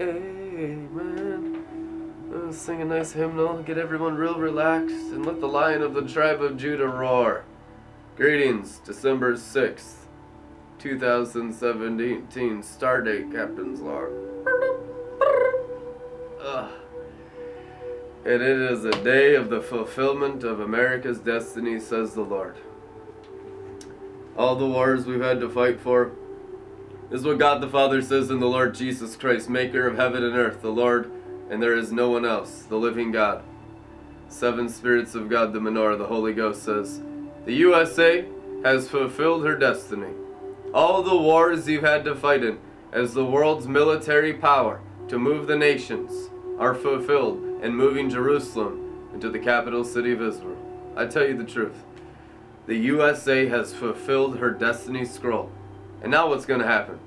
Amen. Uh, sing a nice hymnal, get everyone real relaxed, and let the lion of the tribe of Judah roar. Greetings, December 6th, 2017. Stardate, Captain's Log. And it is a day of the fulfillment of America's destiny, says the Lord. All the wars we've had to fight for this is what God the Father says in the Lord Jesus Christ, maker of heaven and earth, the Lord, and there is no one else, the living God. Seven spirits of God, the menorah, the Holy Ghost says, The USA has fulfilled her destiny. All the wars you've had to fight in as the world's military power to move the nations are fulfilled and moving Jerusalem into the capital city of Israel. I tell you the truth. The USA has fulfilled her destiny scroll. And now what's going to happen?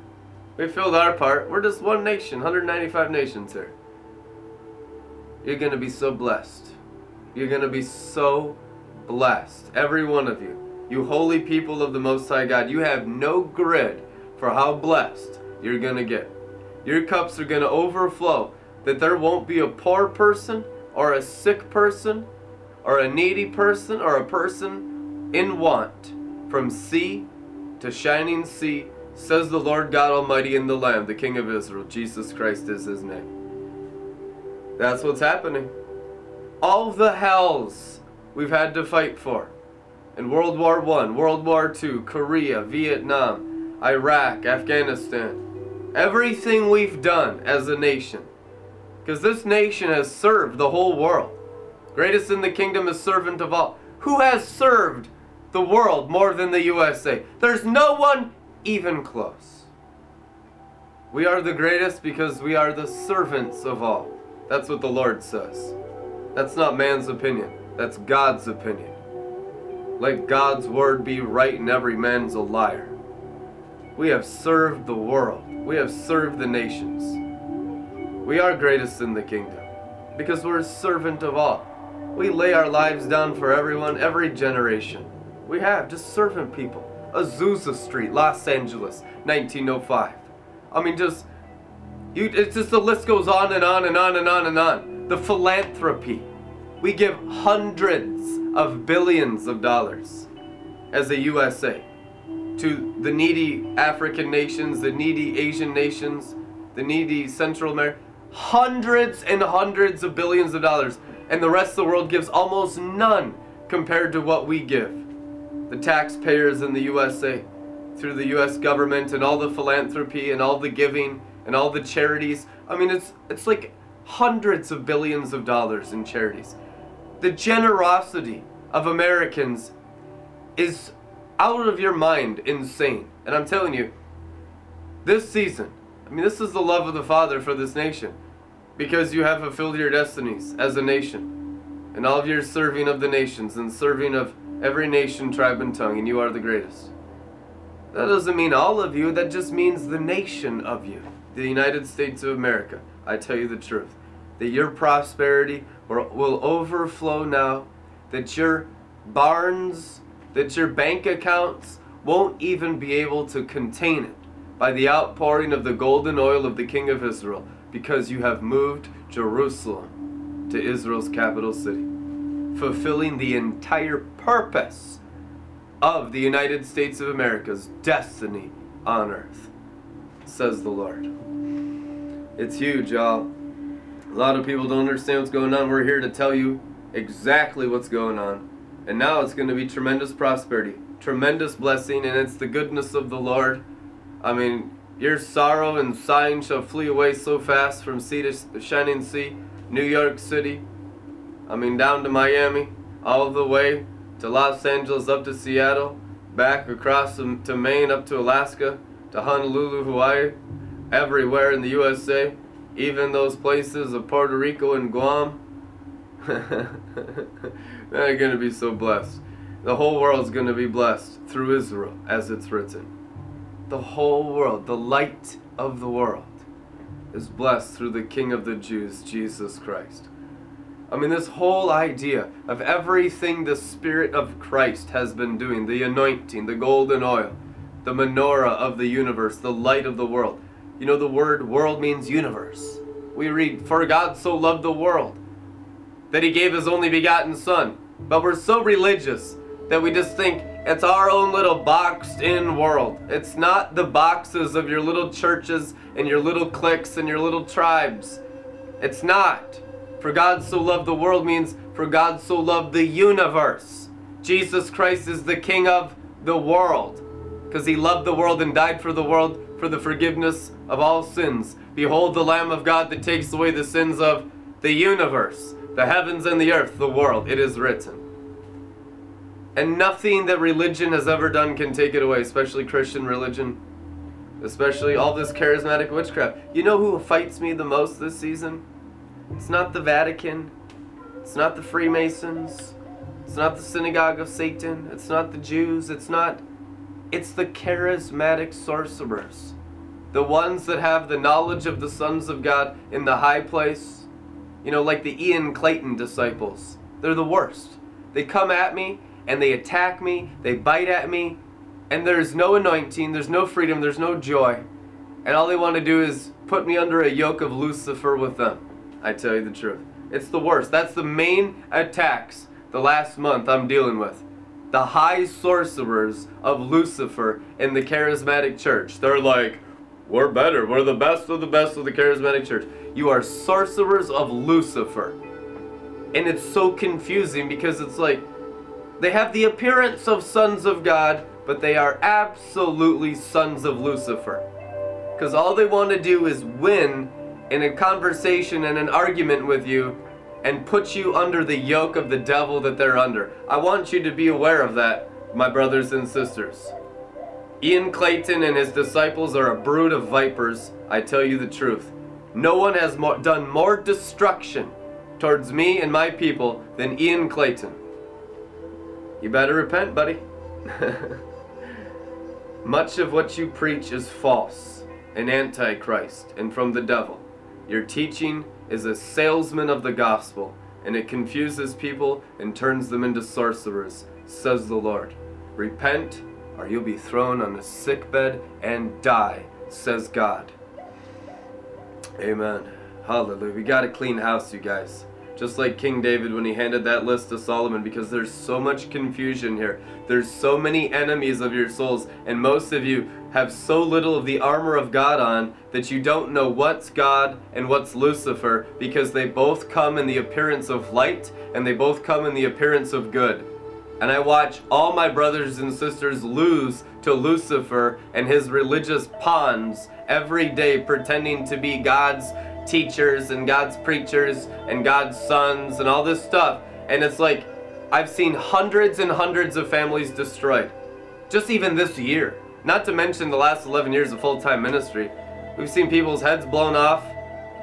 We filled our part. We're just one nation, 195 nations here. You're going to be so blessed. You're going to be so blessed. Every one of you. You holy people of the Most High God. You have no grid for how blessed you're going to get. Your cups are going to overflow. That there won't be a poor person or a sick person or a needy person or a person in want from sea to shining sea, says the Lord God Almighty and the Lamb, the King of Israel. Jesus Christ is his name. That's what's happening. All the hells we've had to fight for. In World War One, World War Two, Korea, Vietnam, Iraq, Afghanistan. Everything we've done as a nation. Because this nation has served the whole world. Greatest in the kingdom is servant of all. Who has served the world more than the USA. There's no one even close. We are the greatest because we are the servants of all. That's what the Lord says. That's not man's opinion, that's God's opinion. Let God's word be right and every man's a liar. We have served the world, we have served the nations. We are greatest in the kingdom because we're a servant of all. We lay our lives down for everyone, every generation. We have, just serving people. Azusa Street, Los Angeles, 1905. I mean, just, you, it's just the list goes on and on and on and on and on. The philanthropy. We give hundreds of billions of dollars as a USA to the needy African nations, the needy Asian nations, the needy Central America. Hundreds and hundreds of billions of dollars. And the rest of the world gives almost none compared to what we give the taxpayers in the USA, through the US government and all the philanthropy and all the giving and all the charities. I mean, it's it's like hundreds of billions of dollars in charities. The generosity of Americans is out of your mind insane. And I'm telling you, this season, I mean, this is the love of the Father for this nation because you have fulfilled your destinies as a nation and all of your serving of the nations and serving of every nation, tribe, and tongue, and you are the greatest. That doesn't mean all of you, that just means the nation of you, the United States of America. I tell you the truth. That your prosperity will overflow now, that your barns, that your bank accounts won't even be able to contain it by the outpouring of the golden oil of the King of Israel, because you have moved Jerusalem to Israel's capital city fulfilling the entire purpose of the United States of America's destiny on earth, says the Lord. It's huge, y'all. A lot of people don't understand what's going on. We're here to tell you exactly what's going on. And now it's going to be tremendous prosperity, tremendous blessing, and it's the goodness of the Lord. I mean, your sorrow and sighing shall flee away so fast from sea to shining sea, New York City, I mean, down to Miami, all the way to Los Angeles, up to Seattle, back across to Maine, up to Alaska, to Honolulu, Hawaii, everywhere in the USA, even those places of Puerto Rico and Guam. They're going to be so blessed. The whole world's going to be blessed through Israel, as it's written. The whole world, the light of the world, is blessed through the King of the Jews, Jesus Christ. I mean, this whole idea of everything the Spirit of Christ has been doing the anointing, the golden oil, the menorah of the universe, the light of the world You know, the word world means universe. We read, For God so loved the world that he gave his only begotten Son. But we're so religious that we just think it's our own little boxed in world. It's not the boxes of your little churches and your little cliques and your little tribes. It's not. For God so loved the world means for God so loved the universe. Jesus Christ is the King of the world because he loved the world and died for the world for the forgiveness of all sins. Behold the Lamb of God that takes away the sins of the universe, the heavens and the earth, the world. It is written. And nothing that religion has ever done can take it away, especially Christian religion, especially all this charismatic witchcraft. You know who fights me the most this season? It's not the Vatican, it's not the Freemasons, it's not the Synagogue of Satan, it's not the Jews, it's not. It's the charismatic sorcerers. The ones that have the knowledge of the sons of God in the high place. You know, like the Ian Clayton disciples. They're the worst. They come at me and they attack me, they bite at me, and there's no anointing, there's no freedom, there's no joy. And all they want to do is put me under a yoke of Lucifer with them. I tell you the truth. It's the worst. That's the main attacks the last month I'm dealing with. The high sorcerers of Lucifer in the charismatic church. They're like, we're better. We're the best of the best of the charismatic church. You are sorcerers of Lucifer. And it's so confusing because it's like, they have the appearance of sons of God, but they are absolutely sons of Lucifer. Because all they want to do is win in a conversation and an argument with you and put you under the yoke of the devil that they're under. I want you to be aware of that, my brothers and sisters. Ian Clayton and his disciples are a brood of vipers, I tell you the truth. No one has more, done more destruction towards me and my people than Ian Clayton. You better repent, buddy. Much of what you preach is false and antichrist and from the devil. Your teaching is a salesman of the gospel, and it confuses people and turns them into sorcerers, says the Lord. Repent, or you'll be thrown on a sickbed and die, says God. Amen. Hallelujah. We got a clean house, you guys just like King David when he handed that list to Solomon, because there's so much confusion here. There's so many enemies of your souls, and most of you have so little of the armor of God on that you don't know what's God and what's Lucifer, because they both come in the appearance of light and they both come in the appearance of good. And I watch all my brothers and sisters lose to Lucifer and his religious pawns every day, pretending to be God's teachers and God's preachers and God's sons and all this stuff. And it's like, I've seen hundreds and hundreds of families destroyed. Just even this year. Not to mention the last 11 years of full time ministry. We've seen people's heads blown off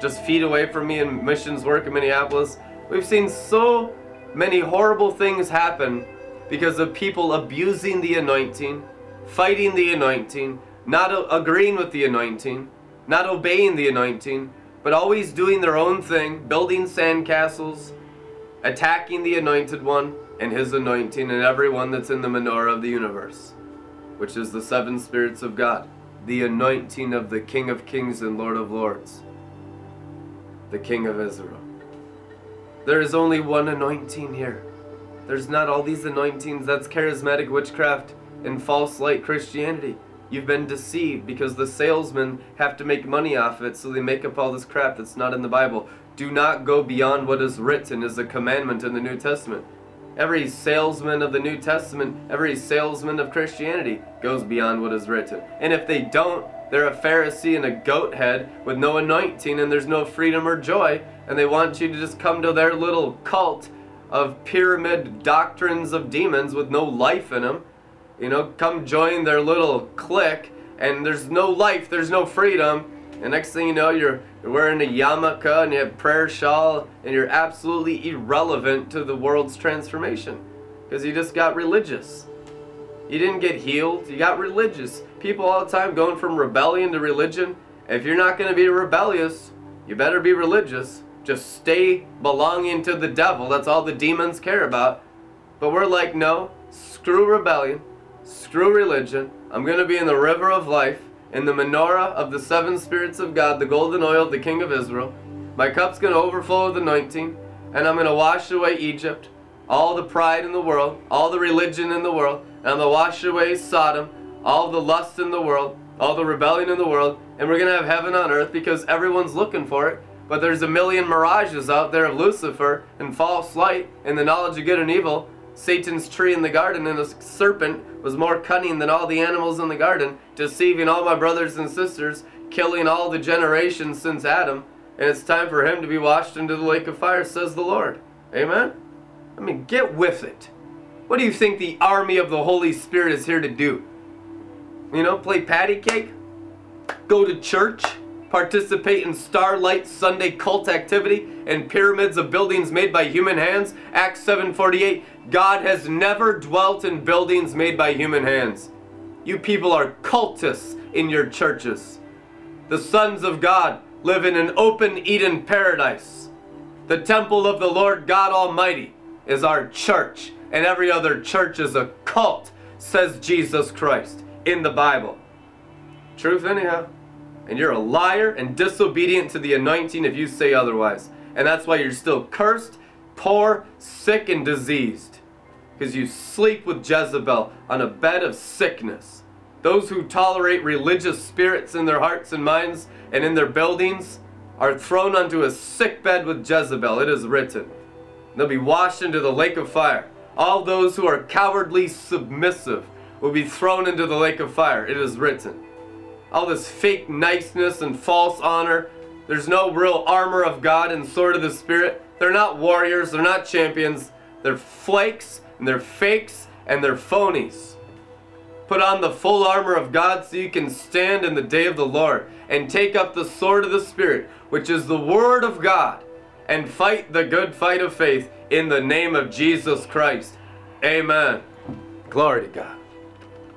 just feet away from me in missions work in Minneapolis. We've seen so many horrible things happen because of people abusing the anointing, fighting the anointing, not agreeing with the anointing, not obeying the anointing, but always doing their own thing, building sandcastles, attacking the anointed one and his anointing and everyone that's in the menorah of the universe, which is the seven spirits of God, the anointing of the King of Kings and Lord of Lords, the King of Israel. There is only one anointing here. There's not all these anointings. That's charismatic witchcraft and false light Christianity. You've been deceived because the salesmen have to make money off it, so they make up all this crap that's not in the Bible. Do not go beyond what is written is a commandment in the New Testament. Every salesman of the New Testament, every salesman of Christianity goes beyond what is written. And if they don't, they're a Pharisee and a goat head with no anointing and there's no freedom or joy, and they want you to just come to their little cult of pyramid doctrines of demons with no life in them you know, come join their little clique, and there's no life, there's no freedom. And next thing you know, you're, you're wearing a yarmulke and you have prayer shawl, and you're absolutely irrelevant to the world's transformation because you just got religious. You didn't get healed, you got religious. People all the time going from rebellion to religion. If you're not going to be rebellious, you better be religious. Just stay belonging to the devil. That's all the demons care about. But we're like, no, screw rebellion. Screw religion. I'm going to be in the river of life in the menorah of the seven spirits of God, the golden oil of the King of Israel. My cup's going to overflow with anointing, and I'm going to wash away Egypt, all the pride in the world, all the religion in the world, and I'm going to wash away Sodom, all the lust in the world, all the rebellion in the world, and we're going to have heaven on earth because everyone's looking for it. But there's a million mirages out there of Lucifer and false light and the knowledge of good and evil. Satan's tree in the garden and a serpent was more cunning than all the animals in the garden, deceiving all my brothers and sisters, killing all the generations since Adam. And it's time for him to be washed into the lake of fire, says the Lord. Amen? I mean, get with it. What do you think the army of the Holy Spirit is here to do? You know, play patty cake? Go to church? Participate in starlight Sunday cult activity and pyramids of buildings made by human hands? Acts 7:48. God has never dwelt in buildings made by human hands. You people are cultists in your churches. The sons of God live in an open Eden paradise. The temple of the Lord God Almighty is our church, and every other church is a cult, says Jesus Christ in the Bible. Truth, anyhow. And you're a liar and disobedient to the anointing if you say otherwise. And that's why you're still cursed, poor, sick, and diseased. Because you sleep with Jezebel on a bed of sickness. Those who tolerate religious spirits in their hearts and minds and in their buildings are thrown onto a sick bed with Jezebel. It is written. They'll be washed into the lake of fire. All those who are cowardly submissive will be thrown into the lake of fire. It is written. All this fake niceness and false honor. There's no real armor of God and sword of the Spirit. They're not warriors. They're not champions. They're flakes and they're fakes and they're phonies. Put on the full armor of God so you can stand in the day of the Lord and take up the sword of the Spirit, which is the Word of God, and fight the good fight of faith in the name of Jesus Christ. Amen. Glory to God.